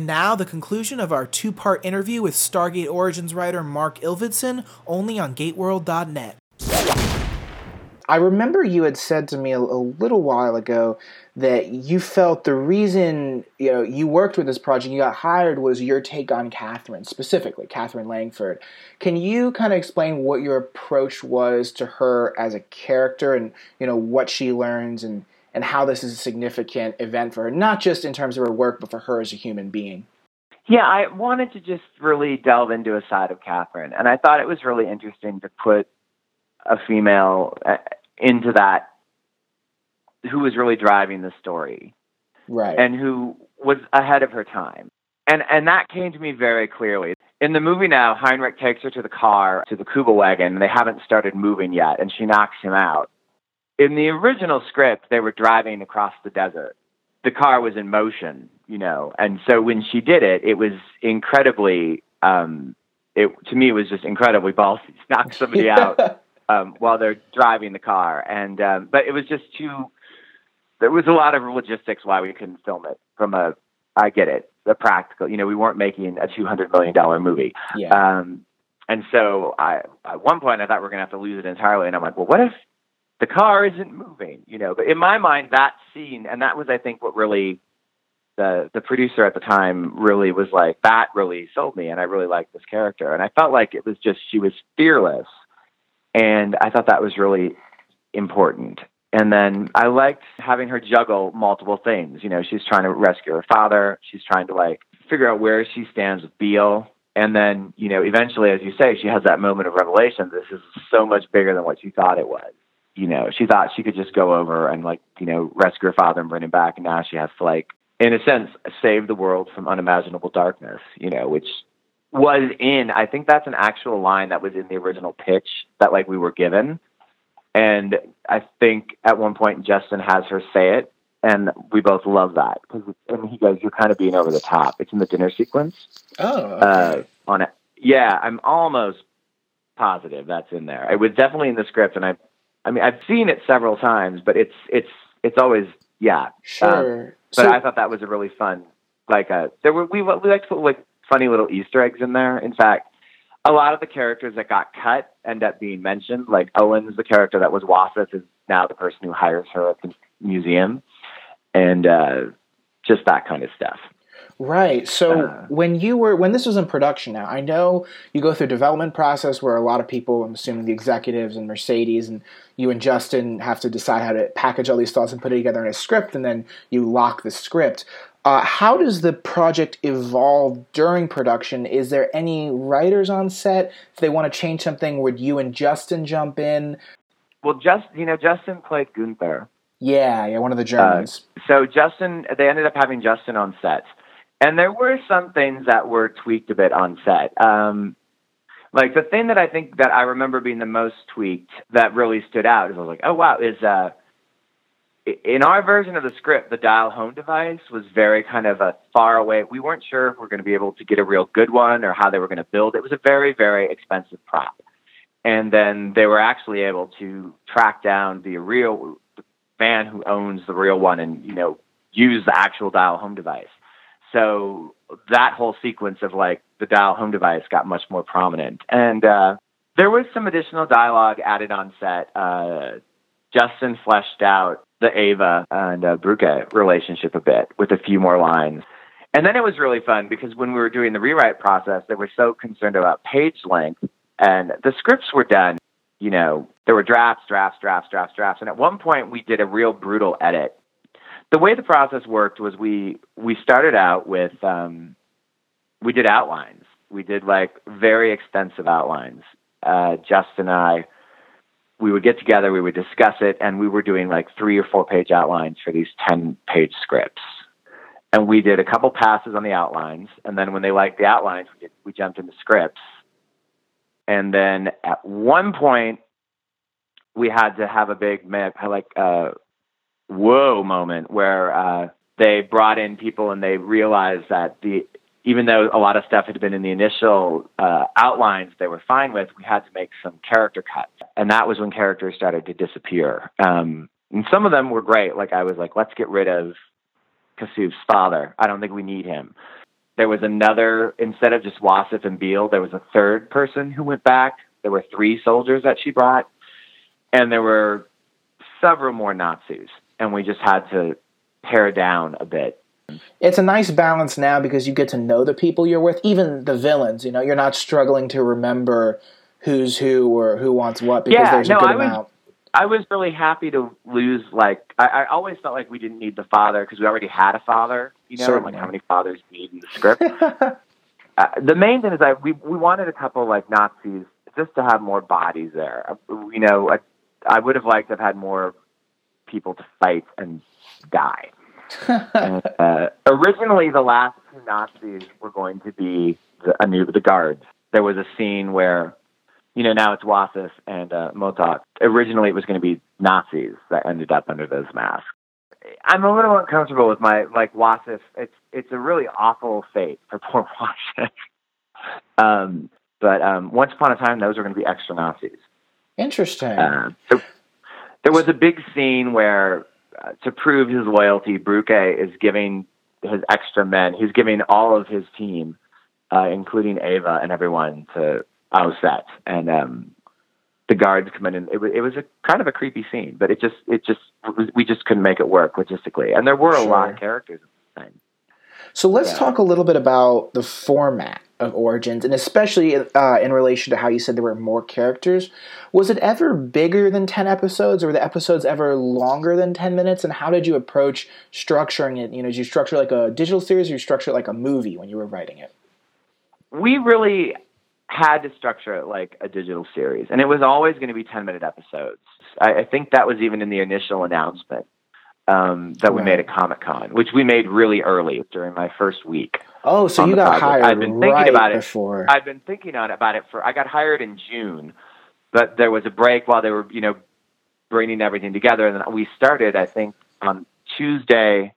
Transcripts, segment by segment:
And now, the conclusion of our two part interview with Stargate Origins writer Mark Ilvedson, only on GateWorld.net. I remember you had said to me a, a, little while ago that you felt the reason you know you worked with this project, you got hired, was your take on Catherine specifically, Catherine Langford. Can you kind of explain what your approach was to her as a character, and you know what she learns, and and how this is a significant event for her, not just in terms of her work, but for her as a human being? Yeah, I wanted to just really delve into a side of Catherine, and I thought it was really interesting to put a female uh, into that who was really driving the story. Right. And who was ahead of her time. And and that came to me very clearly. In the movie now, Heinrich takes her to the car, to the Kubelwagen, and they haven't started moving yet, and she knocks him out. In the original script, they were driving across the desert. The car was in motion, you know, and so when she did it, it was incredibly. Um, it to me it was just incredibly ballsy. Knock somebody out um, while they're driving the car, and um, but it was just too. There was a lot of logistics why we couldn't film it. From a, I get it, the practical. You know, we weren't making a two hundred million dollar movie. Yeah. Um, and so I, at one point, I thought we are going to have to lose it entirely. And I'm like, well, what if the car isn't moving? You know, but in my mind, that scene, and that was, I think, what really the the producer at the time really was like that really sold me, and I really liked this character, and I felt like it was just she was fearless and I thought that was really important. And then I liked having her juggle multiple things. You know, she's trying to rescue her father. She's trying to like figure out where she stands with Beale. And then, you know, eventually, as you say, she has that moment of revelation. This is so much bigger than what she thought it was. You know, she thought she could just go over and like, you know, rescue her father and bring him back. And now she has to like, in a sense, save the world from unimaginable darkness, you know, which was in I think that's an actual line that was in the original pitch that like we were given. And I think at one point Justin has her say it and we both love that because and he goes, "You're kind of being over the top." It's in the dinner sequence. Oh, okay. uh, on it. Yeah, I'm almost positive that's in there. It was definitely in the script, and I, I mean, I've seen it several times, but it's it's it's always yeah. Sure. Um, but so, I thought that was a really fun. Like, uh, there were we we like to put like funny little Easter eggs in there. In fact, a lot of the characters that got cut end up being mentioned. Like Owen's the character that was Wasseth is now the person who hires her at the museum, and uh, just that kind of stuff. Right. So uh, when you were when this was in production now, I know you go through a development process where a lot of people, I'm assuming the executives and Mercedes and you and Justin have to decide how to package all these thoughts and put it together in a script and then you lock the script. Uh, how does the project evolve during production? Is there any writers on set? If they want to change something, would you and Justin jump in? Well, just you know, Justin played Gunther. Yeah, yeah, one of the Germans. Uh, so Justin, they ended up having Justin on set, and there were some things that were tweaked a bit on set. Um, like the thing that I think that I remember being the most tweaked that really stood out is I was like, oh wow, is uh, in our version of the script, the dial home device was very kind of a far away. We weren't sure if we are going to be able to get a real good one or how they were going to build. It was a very, very expensive prop. And then they were actually able to track down the real the who owns the real one and, you know, use the actual dial home device. So that whole sequence of like the dial home device got much more prominent. And uh, there was some additional dialogue added on set. Uh, Justin fleshed out the Ava and uh, Brücke relationship a bit with a few more lines. And then it was really fun because when we were doing the rewrite process, they were so concerned about page length and the scripts were done. You know, there were drafts, drafts, drafts, drafts, drafts. And at one point we did a real brutal edit. The way the process worked was we, we started out with, um, we did outlines. We did like very extensive outlines. Uh, Justin and I, we would get together, we would discuss it, and we were doing like three or four page outlines for these 10 page scripts. And we did a couple passes on the outlines, and then when they liked the outlines, we, did, we jumped into scripts. And then at one point, we had to have a big, like, uh, whoa moment where uh, they brought in people and they realized that the even though a lot of stuff had been in the initial uh, outlines they were fine with, we had to make some character cuts. And that was when characters started to disappear. Um, and some of them were great. Like I was like, let's get rid of Kasuf's father. I don't think we need him. there was another instead of just Wasif and Beale, there was a third person who went back. There were three soldiers that she brought, and there were several more Nazis, and we just had to pare down a bit. It's a nice balance now because you get to know the people you're with, even the villains. You know, you're not struggling to remember who's who or who wants what because Yeah, there's a no, good I was- amount. I was really happy to lose. Like I, I always felt like we didn't need the father because we already had a father. You know, Certainly. like how many fathers need in the script? uh, the main thing is that we we wanted a couple like Nazis just to have more bodies there. Uh, You know, I, I would have liked to have had more people to fight and die. and, uh, originally, the last two Nazis were going to be the, a new the guards. There was a scene where, you know, now it's Wasif and uh, Motok. Originally, it was going to be Nazis that ended up under those masks. I'm a little uncomfortable with my like Wasif. It's it's a really awful fate for poor Wasif. um, but um, once upon a time, those were going to be extra Nazis. Interesting. Uh, so there was a big scene where, uh, to prove his loyalty, Brücke is giving his extra men, he's giving all of his team, uh, including Ava and everyone, to Aset. And um, the guards come in, and it, was- it was a kind of a creepy scene, but it just, it just, we just couldn't make it work logistically. And there were a lot of characters. at the time. So let's Yeah. talk a little bit about the format of Origins, and especially uh, in relation to how you said there were more characters. Was it ever bigger than 10 episodes, or were the episodes ever longer than 10 minutes? And how did you approach structuring it? You know, did you structure it like a digital series, or you structure it like a movie when you were writing it? we really had to structure it like a digital series, and it was always going to be 10 minute episodes. I, I think that was even in the initial announcement um, that we Right. made at Comic Con, which we made really early during my first week. Oh, so you got project. hired I've been thinking right about it. before. I've been thinking on about it for. I got hired in June, but there was a break while they were, you know, bringing everything together, and then we started. I think on Tuesday.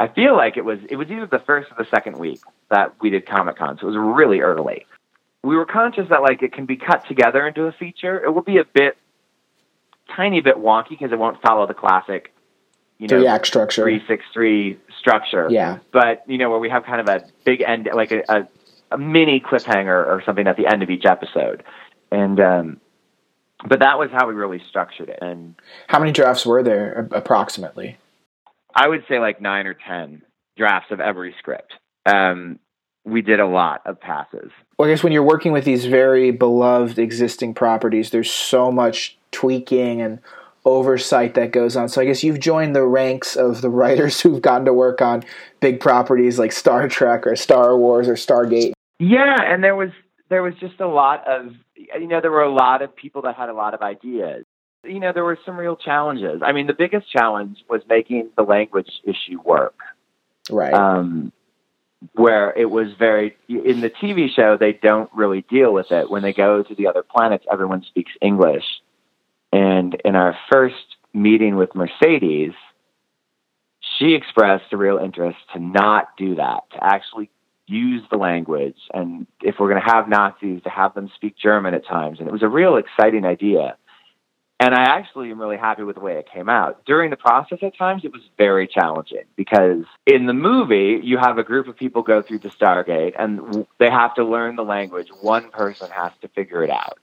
I feel like it was it was either the first or the second week that we did Comic Con, so it was really early. We were conscious that like it can be cut together into a feature. It will be a bit, tiny bit wonky because it won't follow the classic, you know, Three act structure. three six three structure Yeah. but you know where we have kind of a big end like a, a, a mini cliffhanger or something at the end of each episode and um but that was how we really structured it and How many drafts were there approximately? i would say like nine or ten drafts of every script um we did a lot of passes Well, I guess when you're working with these very beloved existing properties, there's so much tweaking and oversight that goes on. So I guess you've joined the ranks of the writers who've gotten to work on big properties like Star Trek or Star Wars or Stargate. yeah and there was there was just a lot of you know there were a lot of people that had a lot of ideas you know there were some real challenges i mean the biggest challenge was making the language issue work Right. um, where it was very in the TV show they don't really deal with it when they go to the other planets everyone speaks English and in our first meeting with Mercedes she expressed a real interest to not do that to actually use the language and if we're going to have Nazis to have them speak German at times and it was a real exciting idea and I actually am really happy with the way it came out. During the process, at times, it was very challenging because in the movie, you have a group of people go through the Stargate and they have to learn the language. One person has to figure it out.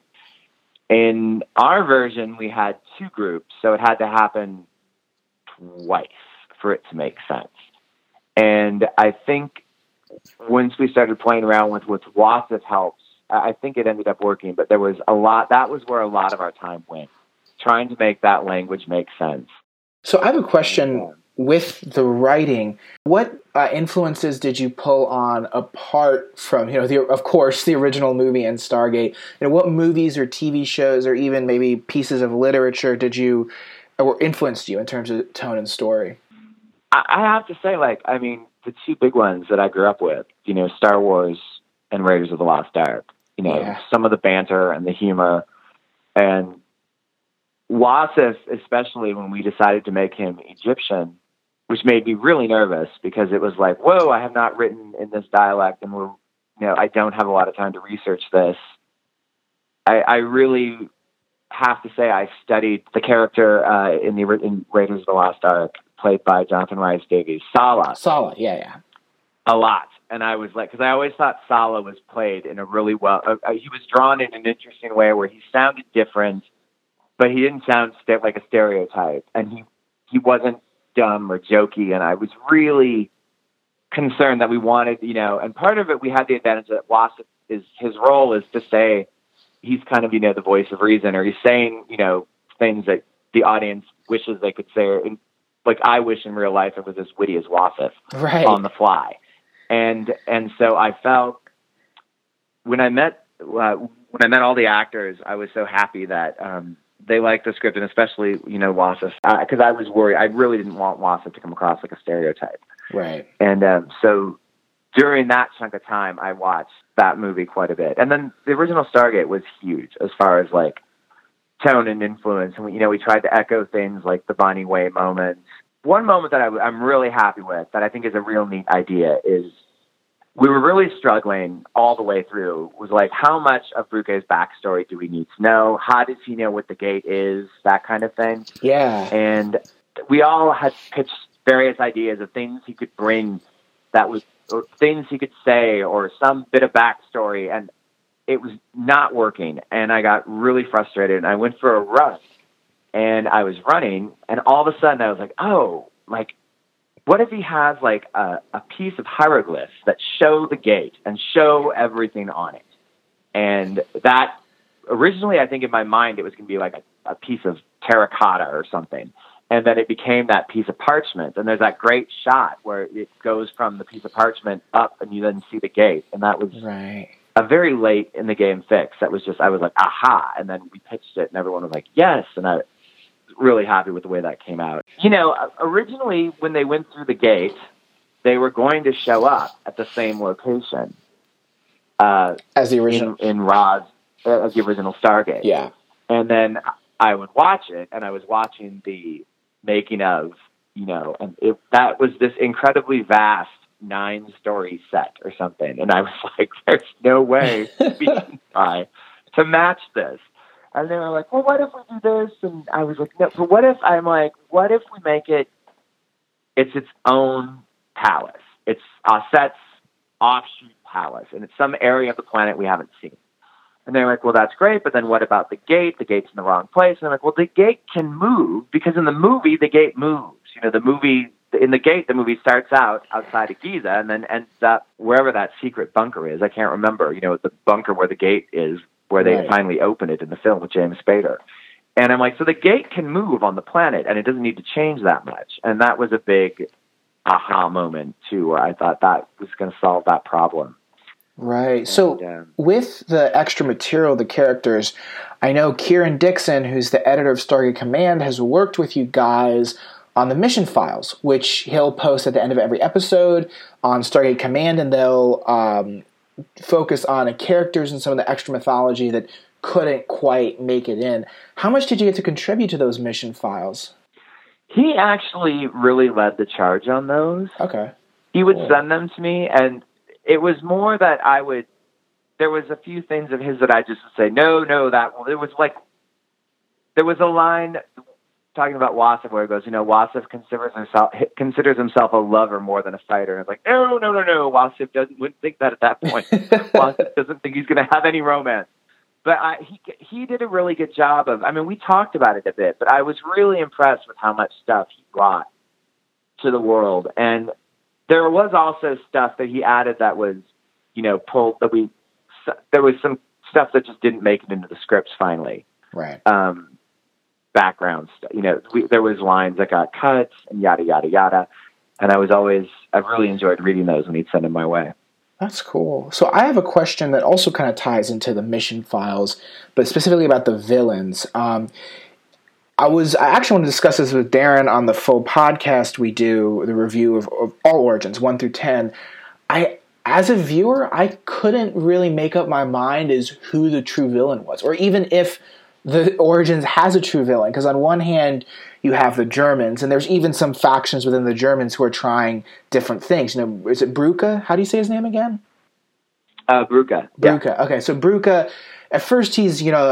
In our version, we had two groups, so it had to happen twice for it to make sense. And I think once we started playing around with with Wasif helps, I I think it ended up working. But there was a lot. That was where a lot of our time went trying to make that language make sense. so I have a question with the writing. What uh, influences did you pull on apart from, you know, the, of course, the original movie and Stargate? You know, what movies or TV shows or even maybe pieces of literature did you or influenced you in terms of tone and story? I, have to say, like, I mean, the two big ones that I grew up with, you know, Star Wars and Raiders of the Lost Ark. You know, Yeah. some of the banter and the humor, and Wasif, especially when we decided to make him Egyptian, which made me really nervous because it was like, whoa, I have not written in this dialect, and we're, you know, I don't have a lot of time to research this. I, I really have to say I studied the character uh, in the in Raiders of the Lost Ark, played by Jonathan Rice Davies, Sallah, Sallah, yeah, yeah. a lot. and I was like, because I always thought Sallah was played in a really well. Uh, uh, he was drawn in an interesting way where he sounded different, but he didn't sound st- like a stereotype, and he he wasn't dumb or jokey. And I was really concerned that we wanted, you know, and part of it we had the advantage that Wasif is his role is to say he's kind of you know the voice of reason, or he's saying you know things that the audience wishes they could say. Or, like I wish in real life it was as witty as Wasif right. on the fly and and so I felt when I met uh, when I met all the actors, I was so happy that um, they liked the script, and especially you know Wasif, because uh, I was worried. I really didn't want Wasif to come across like a stereotype. Right. And um, so during that chunk of time, I watched that movie quite a bit, and then the original Stargate was huge as far as like tone and influence. And we, you know, we tried to echo things like the Bonnie Way moments one moment that I, am really happy with that I think is a real neat idea is we were really struggling all the way through was like how much of Brücke's backstory do we need to know? How does he know what the gate is? That kind of thing. Yeah. And we all had pitched various ideas of things he could bring that was or things he could say or some bit of backstory and it was not working and I got really frustrated and I went for a run and I was running, and all of a sudden I was like, oh, like, what if he has like a, a piece of hieroglyphs that show the gate and show everything on it? And that originally, I think in my mind, it was going to be like a, a piece of terracotta or something. And then it became that piece of parchment. And there's that great shot where it goes from the piece of parchment up and you then see the gate. And that was right a very late in the game fix. That was just I was like, aha, and then we pitched it, and everyone was like, yes, and I really happy with the way that came out. You know, originally when they went through the gate, they were going to show up at the same location uh, as the original in, in Roz, uh, as the original Stargate. Yeah, and then I would watch it, and I was watching the making of, you know, and it, that was this incredibly vast nine story set or something, and I was like, "There's no way we can try to match this." And they were like, well, what if we do this? And I was like, no, but what if I'm like, what if we make it, it's its own palace. It's Aset's offshoot palace, and it's some area of the planet we haven't seen. And they're like, well, that's great, but then what about the gate? The gate's in the wrong place. And I'm like, well, the gate can move because in the movie, the gate moves. You know, the movie, in the gate, the movie starts out outside of Giza and then ends up wherever that secret bunker is. I can't remember, you know, the bunker where the gate is where they right. finally open it in the film with James Spader. And I'm like, so the gate can move on the planet and it doesn't need to change that much. And that was a big aha moment too, where I thought that was going to solve that problem. Right. And, so um, with the extra material, the characters, I know Kieran Dixon, who's the editor of Stargate Command, has worked with you guys on the mission files, which he'll post at the end of every episode on Stargate Command, and they'll um, focus on the characters and some of the extra mythology that couldn't quite make it in. How much did you get to contribute to those mission files? He actually really led the charge on those. Okay. He would cool. send them to me, and it was more that I would. There was a few things of his that I just would say, no, no, that. One. It was like there was a line talking about Wasif where he goes, you know, Wasif considers himself considers himself a lover more than a fighter. And it's like, no, no, no, no. Wasif doesn't wouldn't think that at that point. Wasif doesn't think he's going to have any romance. But I, he he did a really good job of. I mean, we talked about it a bit, but I was really impressed with how much stuff he brought to the world. And there was also stuff that he added that was, you know, pulled that we. There was some stuff that just didn't make it into the scripts finally. Right. Um, background stuff. You know, we, there was lines that got cut and yada yada yada, and I was always I really enjoyed reading those when he'd send them my way. That's cool. So I have a question that also kind of ties into the mission files, but specifically about the villains. Um, I was I actually want to discuss this with Darren on the full podcast we do, the review of, of all origins one through ten. I as a viewer, I couldn't really make up my mind as who the true villain was, or even if the Origins has a true villain because on one hand you have the Germans, and there's even some factions within the Germans who are trying different things. You know, is it Brücke? How do you say his name again? Uh, Brücke. Brücke. Yeah. Okay, so Brücke. At first, he's you know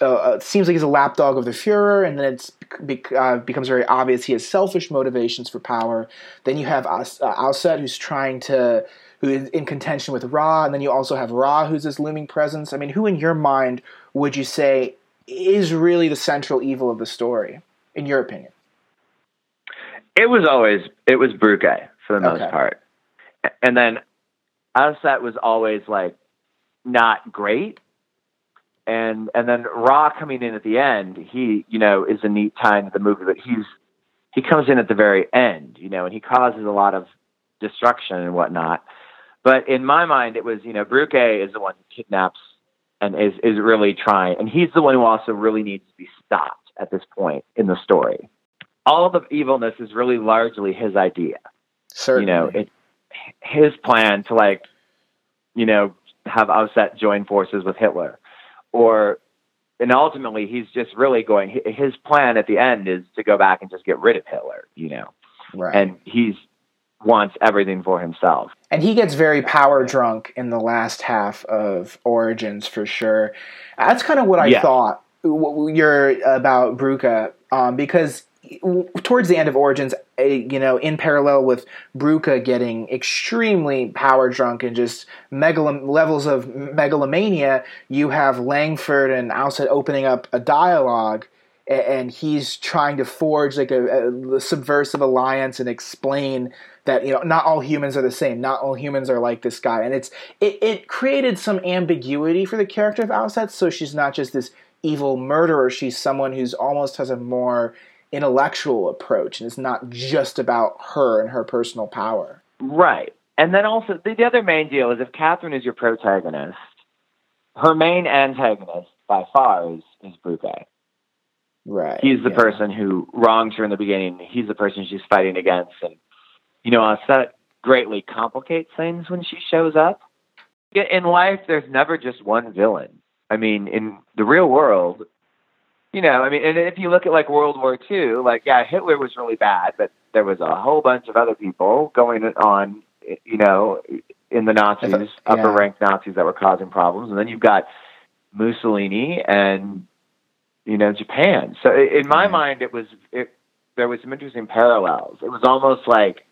a, uh, uh, seems like he's a lapdog of the Fuhrer, and then it uh, becomes very obvious he has selfish motivations for power. Then you have Aus- uh, who's trying to, who is in contention with Ra, and then you also have Ra, who's this looming presence. I mean, who in your mind would you say is really the central evil of the story, in your opinion? It was always it was Brücke for the most part, and then Aset was always like not great, and and then Ra coming in at the end, he you know is a neat tie into the movie, but he's he comes in at the very end, you know, and he causes a lot of destruction and whatnot. But in my mind, it was you know Brücke is the one who kidnaps and is is really trying, and he's the one who also really needs to be stopped at this point in the story. All of the evilness is really largely his idea Certainly. you know, it, his plan to like, you know, have Aset join forces with Hitler, or, and ultimately he's just really going. His plan at the end is to go back and just get rid of Hitler, you know, right. and he's wants everything for himself. And he gets very power drunk in the last half of Origins for sure. That's kind of what I Yeah. thought you're about Brücke, um, because towards the end of Origins, you know, in parallel with Brücke getting extremely power drunk and just megalo- levels of megalomania, you have Langford and Aset opening up a dialogue and he's trying to forge like a, a subversive alliance and explain that you know not all humans are the same. Not all humans are like this guy. And it's it, it created some ambiguity for the character of Aset so she's not just this evil murderer. She's someone who's almost has a more intellectual approach and it's not just about her and her personal power. Right. And then also the, the other main deal is if Catherine is your protagonist, her main antagonist by far is is Brücke. Right he's the yeah. person who wrongs her in the beginning. He's the person she's fighting against, and you know, uh, that greatly complicates things when she shows up. In life, there's never just one villain. I mean, in the real world, you know, I mean, and if you look at like World War II, like yeah, Hitler was really bad, but there was a whole bunch of other people going on, you know, in the Nazis, Yeah. upper rank Nazis that were causing problems, and then you've got Mussolini and you know Japan. So in my Mhm. mind, it was it, there was some interesting parallels. It was almost like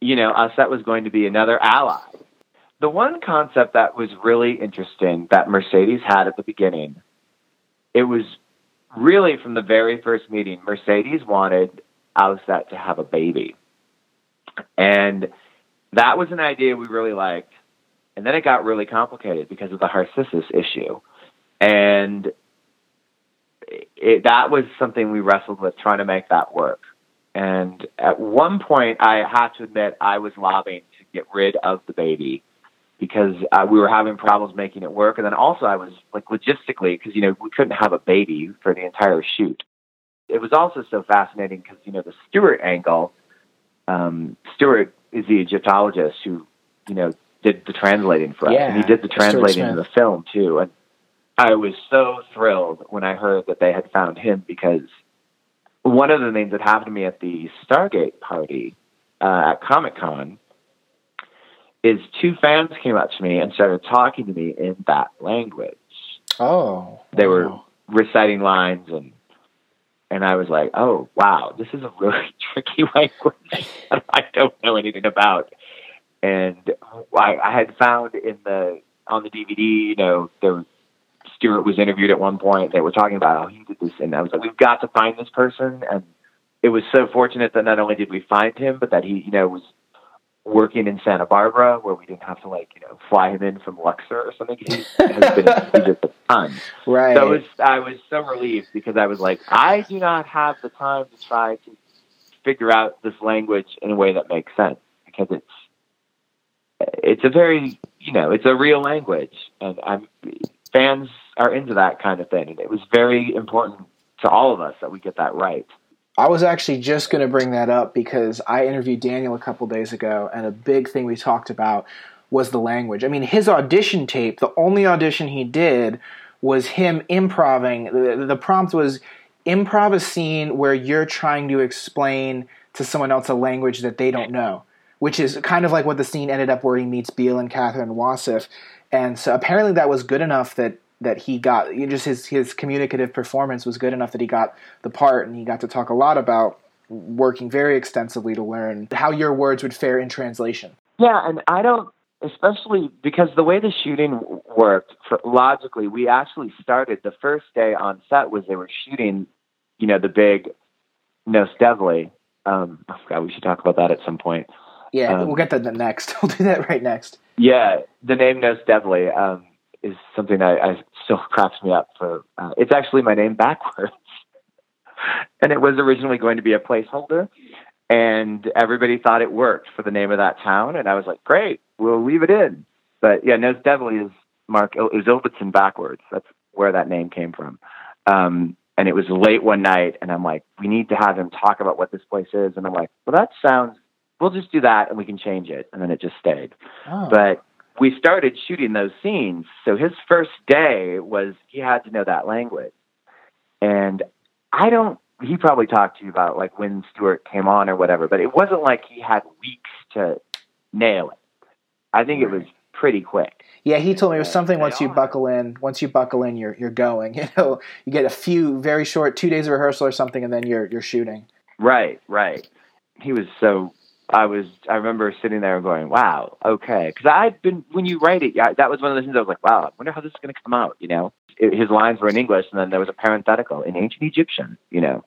you know Aset was going to be another ally. The one concept that was really interesting that Mercedes had at the beginning, it was really from the very first meeting. Mercedes wanted Aset to have a baby, and that was an idea we really liked. And then it got really complicated because of the Narcissus issue, and it, that was something we wrestled with trying to make that work. And at one point, I have to admit, I was lobbying to get rid of the baby because uh, we were having problems making it work. And then also, I was like logistically, because you know we couldn't have a baby for the entire shoot. It was also so fascinating because you know the Stuart angle. Um, Stuart is the Egyptologist who you know did the translating for us, and he did the translating in the film too. And I was so thrilled when I heard that they had found him because one of the things that happened to me at the Stargate party uh, at Comic Con is two fans came up to me and started talking to me in that language. oh They were wow. reciting lines and and I was like, oh wow, this is a really tricky language that I don't know anything about. And I, I had found in the on the DVD, you know, there was Stuart was interviewed at one point. They were talking about how he did this, and I was like, we've got to find this person. And it was so fortunate that not only did we find him, but that he, you know, was working in Santa Barbara, where we didn't have to like, you know, fly him in from Luxor or something. He has been Egypt a ton. right So it was, I was so relieved because I was like, I do not have the time to try to figure out this language in a way that makes sense because it's it's a very you know it's a real language and I'm fans are into that kind of thing and it was very important to all of us that we get that right. I was actually just going to bring that up because I interviewed Daniel a couple days ago, and a big thing we talked about was the language. I mean, his audition tape, the only audition he did was him improving. The, the prompt was improv a scene where you're trying to explain to someone else a language that they don't know, which is kind of like what the scene ended up where he meets Beale and Catherine Wasif. And so apparently that was good enough that that he got you know, just his his communicative performance was good enough that he got the part and he got to talk a lot about working very extensively to learn how your words would fare in translation. Yeah, and I don't especially because the way the shooting worked for, logically we actually started the first day on set was they were shooting you know the big Nos Devli um oh God, we should talk about that at some point. Yeah um, we'll get to the next. We'll do that right next. Yeah the name Nos Devli um is something that I still cracks me up for uh, it's actually my name backwards and it was originally going to be a placeholder and everybody thought it worked for the name of that town and I was like great we'll leave it in. But yeah, Nos Devli is Mark is Ilvedson backwards. That's where that name came from. Um, and it was late one night, and I'm like, we need to have him talk about what this place is. And I'm like, well, that sounds. We'll just do that, and we can change it. And then it just stayed. Oh. But we started shooting those scenes. So his first day was he had to know that language. And I don't. He probably talked to you about like when Stuart came on or whatever, but it wasn't like he had weeks to nail it. I think it was pretty quick. Yeah, he told me it was something once you buckle in, once you buckle in, you're you're going. You know, you get a few very short two days of rehearsal or something, and then you're you're shooting. Right, right. He was so. I was. I remember sitting there and going, "Wow, okay." Because I'd been when you write it, yeah, that was one of the things I was like, "Wow, I wonder how this is going to come out." You know, it, his lines were in English, and then there was a parenthetical in ancient Egyptian. You know.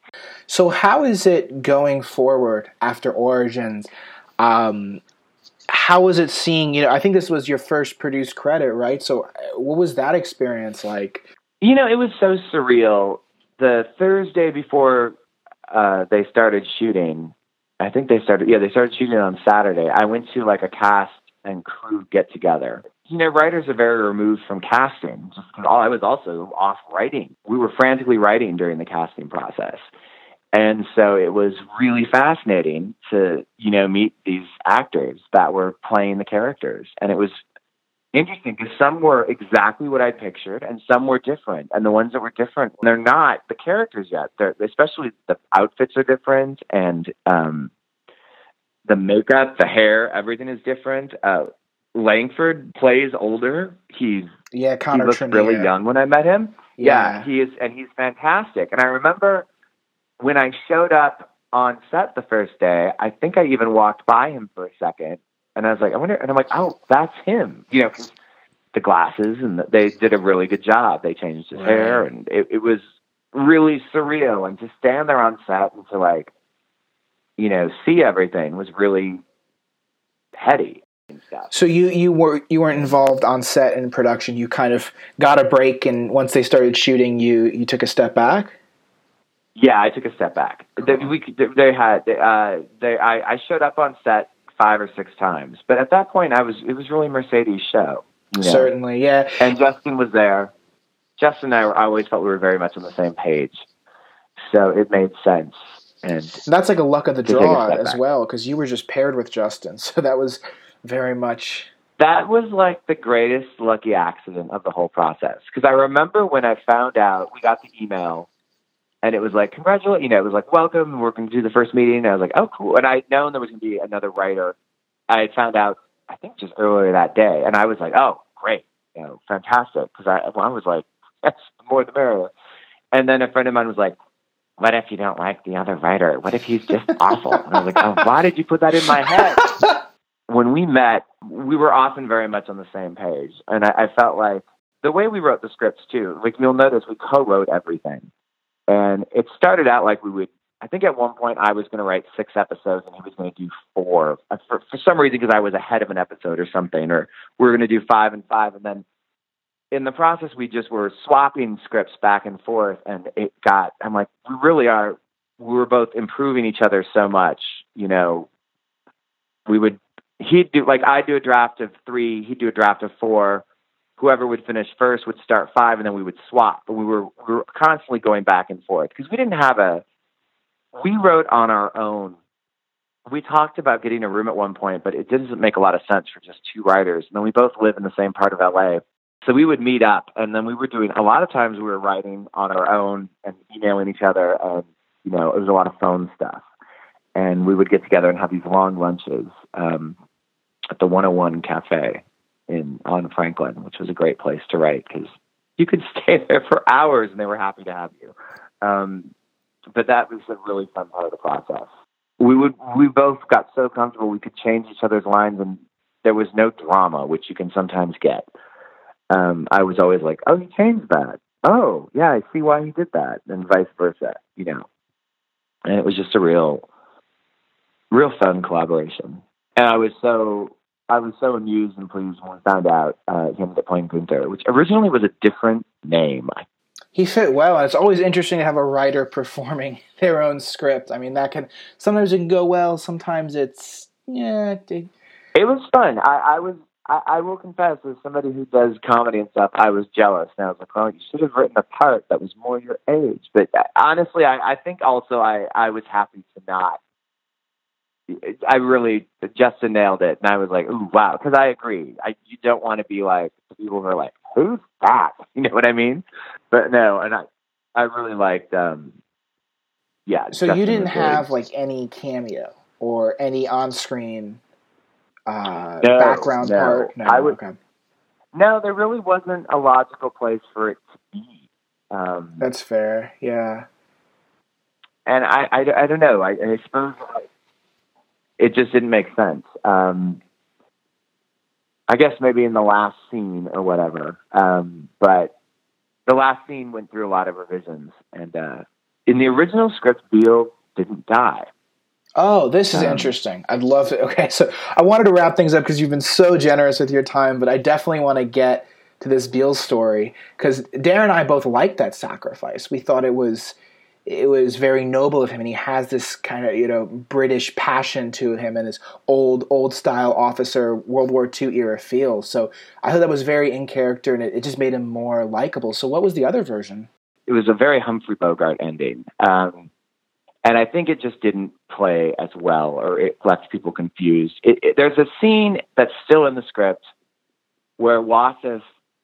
So how is it going forward after Origins? Um, how was it seeing you know i think this was your first produced credit right so uh, what was that experience like you know it was so surreal the thursday before uh they started shooting i think they started yeah they started shooting on saturday. I went to like a cast and crew get together. You know writers are very removed from casting just i was also off writing. We were frantically writing during the casting process. And so it was really fascinating to, you know, meet these actors that were playing the characters. And it was interesting because some were exactly what I pictured and some were different. And the ones that were different, they're not the characters yet. They're, especially the outfits are different and um, the makeup, the hair, everything is different. Uh, Langford plays older. He's yeah, Connor he looks Trinity, really young when I met him. Yeah. yeah, he is, and he's fantastic. And I remember when I showed up on set the first day, I think I even walked by him for a second, and I was like, I wonder, and I'm like, oh, that's him, you know, the glasses, and the, they did a really good job. They changed his right. hair, and it, it was really surreal. And to stand there on set and to like, you know, see everything was really heady. So you you were you weren't involved on set in production. You kind of got a break, and once they started shooting, you you took a step back. Yeah, I took a step back. They, we, they had uh, they I, I showed up on set five or six times, but at that point, I was it was really Mercedes' show. You know? Certainly, yeah. And Justin was there. Justin and I, I always felt we were very much on the same page, so it made sense. And that's like a luck of the draw as back. well, because you were just paired with Justin, so that was very much. That was like the greatest lucky accident of the whole process. Because I remember when I found out, we got the email and it was like congratulate you know it was like welcome we're going to do the first meeting. And i was like oh cool. And i'd known there was going to be another writer. I had found out i think just earlier that day. And i was like oh great. You know fantastic. Because I, well, I was like yes the more the merrier. And then a friend of mine was like what if you don't like the other writer? What if he's just awful? And i was like oh why did you put that in my head? When we met we were often very much on the same page. And I, I felt like the way we wrote the scripts too like you'll notice we co-wrote everything and it started out like we would, I think at one point I was going to write six episodes and he was going to do four for, for some reason because I was ahead of an episode or something, or we were going to do five and five. And then in the process, we just were swapping scripts back and forth. And it got, I'm like, we really are, we were both improving each other so much, you know, we would, he'd do, like, I'd do a draft of three, he'd do a draft of four whoever would finish first would start five, and then we would swap. But we were we were constantly going back and forth because we didn't have a. We wrote on our own. We talked about getting a room at one point, but it doesn't make a lot of sense for just two writers. And then we both live in the same part of LA. So we would meet up, and then we were doing a lot of times we were writing on our own and emailing each other, and you know it was a lot of phone stuff. And we would get together and have these long lunches um, at the 101 Cafe in on Franklin, which was a great place to write because you could stay there for hours and they were happy to have you. Um, but that was a really fun part of the process. We would we both got so comfortable we could change each other's lines and there was no drama, which you can sometimes get. Um, I was always like, "Oh, he changed that. Oh, yeah, I see why he did that," and vice versa. You know, and it was just a real, real fun collaboration. And I was so I was so amused and pleased when we found out uh, he ended up playing Gunther, which originally was a different name. He fit well, and it's always interesting to have a writer performing their own script. I mean, that can sometimes it can go well, sometimes it's yeah. It, it was fun. I, I was. I, I will confess, as somebody who does comedy and stuff, I was jealous, and I was like, "Well, you should have written a part that was more your age." But uh, honestly, I, I think also I, I was happy to not I really Justin nailed it, and I was like, "Ooh, wow!" Because I agree. I you don't want to be like people who are like, "Who's that?" You know what I mean? But no, and I I really liked. um Yeah. So Justin you didn't have like any cameo or any on-screen uh, no, background no. part. No, I would. Okay. No, there really wasn't a logical place for it to be. Um, That's fair. Yeah. And I, I, I don't know. I, I suppose it just didn't make sense. Um, I guess maybe in the last scene or whatever. Um, but the last scene went through a lot of revisions, and uh, in the original script, Beale didn't die. Oh, this is um, interesting. I'd love to. Okay, so I wanted to wrap things up because you've been so generous with your time, but I definitely want to get to this Beale story because Darren and I both liked that sacrifice. We thought it was it was very noble of him and he has this kind of you know british passion to him and this old old style officer world war ii era feel. So i thought that was very in character and it, it just made him more likable. So what was the other version? It was a very humphrey bogart ending. Um, and i think it just didn't play as well or it left people confused. It, it, there's a scene that's still in the script where Wasif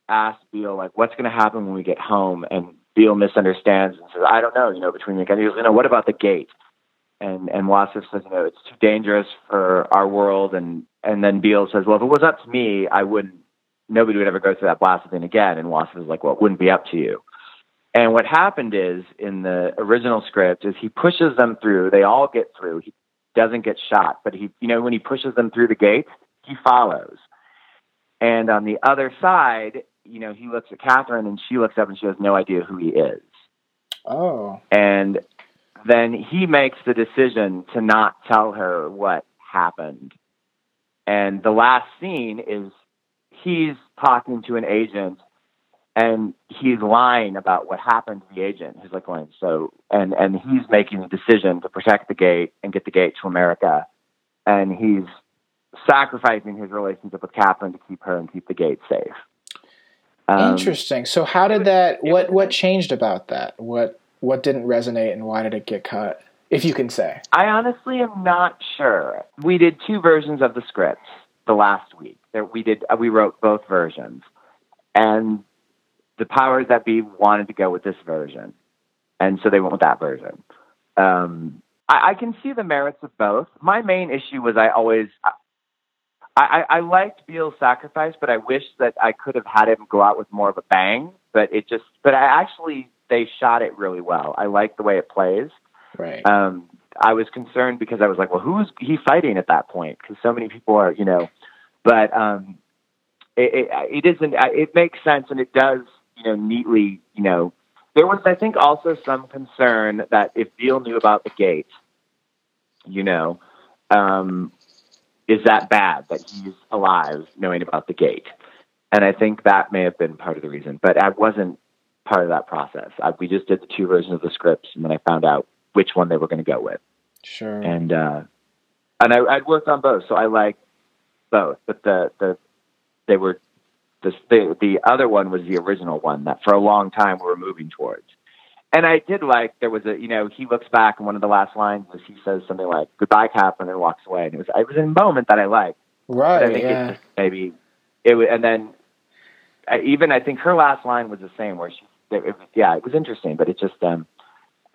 asks Beale like what's going to happen when we get home? And Beale misunderstands and says, I don't know, you know, between the guys. He goes, you know, what about the gate? And and Wasif says, you know, it's too dangerous for our world. And and then Beale says, well, if it was up to me, I wouldn't. Nobody would ever go through that blasted thing again. And Wasif is like, well, it wouldn't be up to you. And what happened is in the original script is he pushes them through. They all get through. He doesn't get shot, but he, you know, when he pushes them through the gate, he follows. And on the other side, you know, he looks at Catherine and she looks up and she has no idea who he is. Oh. And then he makes the decision to not tell her what happened. And the last scene is he's talking to an agent and he's lying about what happened to the agent. He's like going, so, and, and he's making a decision to protect the gate and get the gate to America. And he's sacrificing his relationship with Catherine to keep her and keep the gate safe. Um, Interesting. So how did that? What what changed about that? What what didn't resonate, and why did it get cut? If you can say. I honestly am not sure. We did two versions of the script the last week. There, we did. Uh, we wrote both versions, and the powers that be wanted to go with this version, and so they went with that version. Um, I, I can see the merits of both. My main issue was I always I, I liked Beale's sacrifice, but I wish that I could have had him go out with more of a bang. But it just, but I actually they shot it really well. I like the way it plays. Right. Um, I was concerned because I was like, well, who's he fighting at that point? Because so many people are, you know. But um, it, it, it isn't. It makes sense, and it does, you know, neatly. You know, there was, I think, also some concern that if Beale knew about the gate, you know, um, is that bad that he's alive knowing about the gate? And I think that may have been part of the reason, but I wasn't part of that process. I, we just did the two versions of the scripts, and then I found out which one they were going to go with. Sure. And uh, and I, I'd worked on both, so I like both. But the the they were the, the the other one was the original one that for a long time we were moving towards and I did like there was a you know he looks back and one of the last lines was he says something like goodbye Catherine and then walks away. And it was it was a moment that I liked. Right I think yeah. it maybe it was and then I, even I think her last line was the same where she it, it, yeah it was interesting but it just um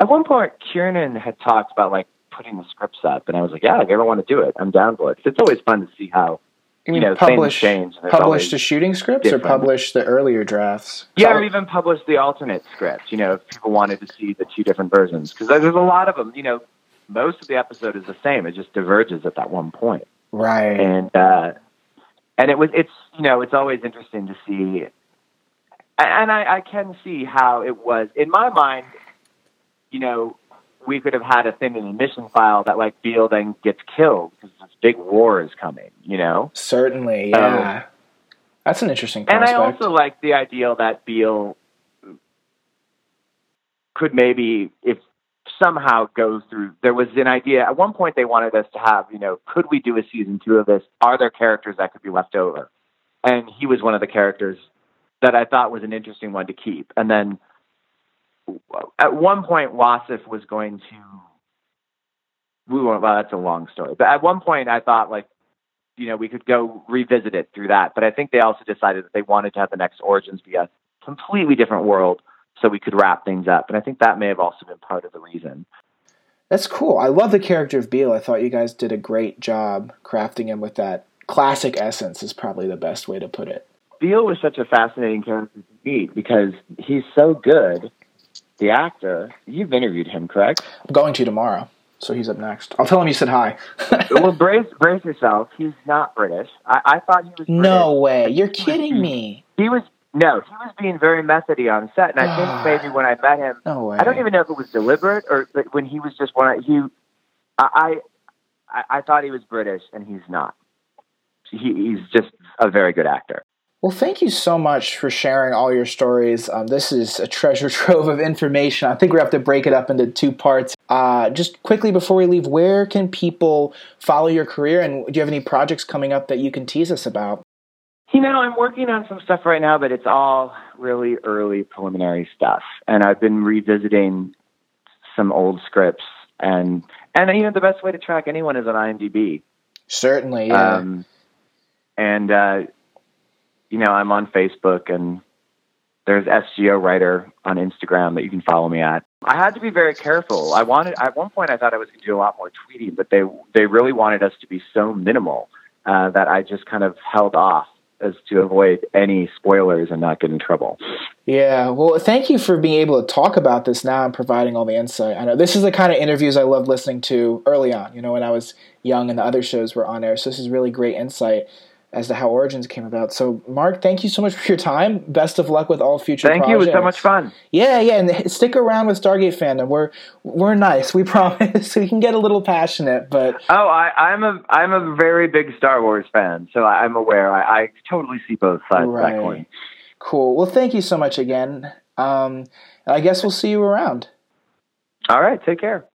at one point Kiernan had talked about like putting the scripts up and I was like yeah if you ever want to do it I'm down for it. It's always fun to see how you, know, publish, change. Publish the shooting scripts different. or publish the earlier drafts? Yeah, or even publish the alternate script. You know, if people wanted to see the two different versions, because there's a lot of them. You know, most of the episode is the same. It just diverges at that one point. Right. And uh, and it was it's you know it's always interesting to see, and I, I can see how it was in my mind. You know, we could have had a thing in the mission file that like Beale then gets killed because this big war is coming. You know. Certainly, yeah. Um, That's an interesting. Prospect. And I also like the idea that Beale could maybe, if somehow go through. There was an idea at one point they wanted us to have, you know, could we do a season two of this? Are there characters that could be left over? And he was one of the characters that I thought was an interesting one to keep. And then at one point, Wasif was going to. We won't. Well, that's a long story. But at one point, I thought like, you know, we could go revisit it through that. But I think they also decided that they wanted to have the next Origins be a completely different world so we could wrap things up. And I think that may have also been part of the reason. That's cool. I love the character of Beale. I thought you guys did a great job crafting him with that classic essence, is probably the best way to put it. Beale was such a fascinating character to meet because he's so good. The actor, you've interviewed him, correct? I'm going to tomorrow, so he's up next. I'll tell him you said hi. well, brace, brace yourself. He's not British. I, I thought he was. British. No way! You're kidding me. He was no, he was being very methody on set, and I think ah, maybe when I met him, no way. I don't even know if it was deliberate or when he was just one. He, I, I, I thought he was British, and he's not. He, he's just a very good actor. Well, thank you so much for sharing all your stories. Um, this is a treasure trove of information. I think we have to break it up into two parts. Uh, just quickly before we leave, where can people follow your career, and do you have any projects coming up that you can tease us about? You know, I'm working on some stuff right now, but it's all really early preliminary stuff. And I've been revisiting some old scripts and and you know the best way to track anyone is on IMDb. Certainly, yeah. Um, and uh, you know, I'm on Facebook and there's SGO writer on Instagram that you can follow me at. I had to be very careful. I wanted at one point I thought I was going to do a lot more tweeting, but they they really wanted us to be so minimal uh, that I just kind of held off as to avoid any spoilers and not get in trouble. Yeah, well, thank you for being able to talk about this now and providing all the insight. I know this is the kind of interviews I loved listening to early on, you know, when I was young and the other shows were on air. So this is really great insight as to how Origins came about. So, Mark, thank you so much for your time. Best of luck with all future. Thank projects. you. It was so much fun. Yeah, yeah, and stick around with Stargate fandom. We're we're nice. We promise. we can get a little passionate, but oh, I, am a I'm a very big Star Wars fan, so I'm aware. I, I totally see both sides right. of that coin. Cool. Well, thank you so much again. Um, I guess we'll see you around. All right. Take care.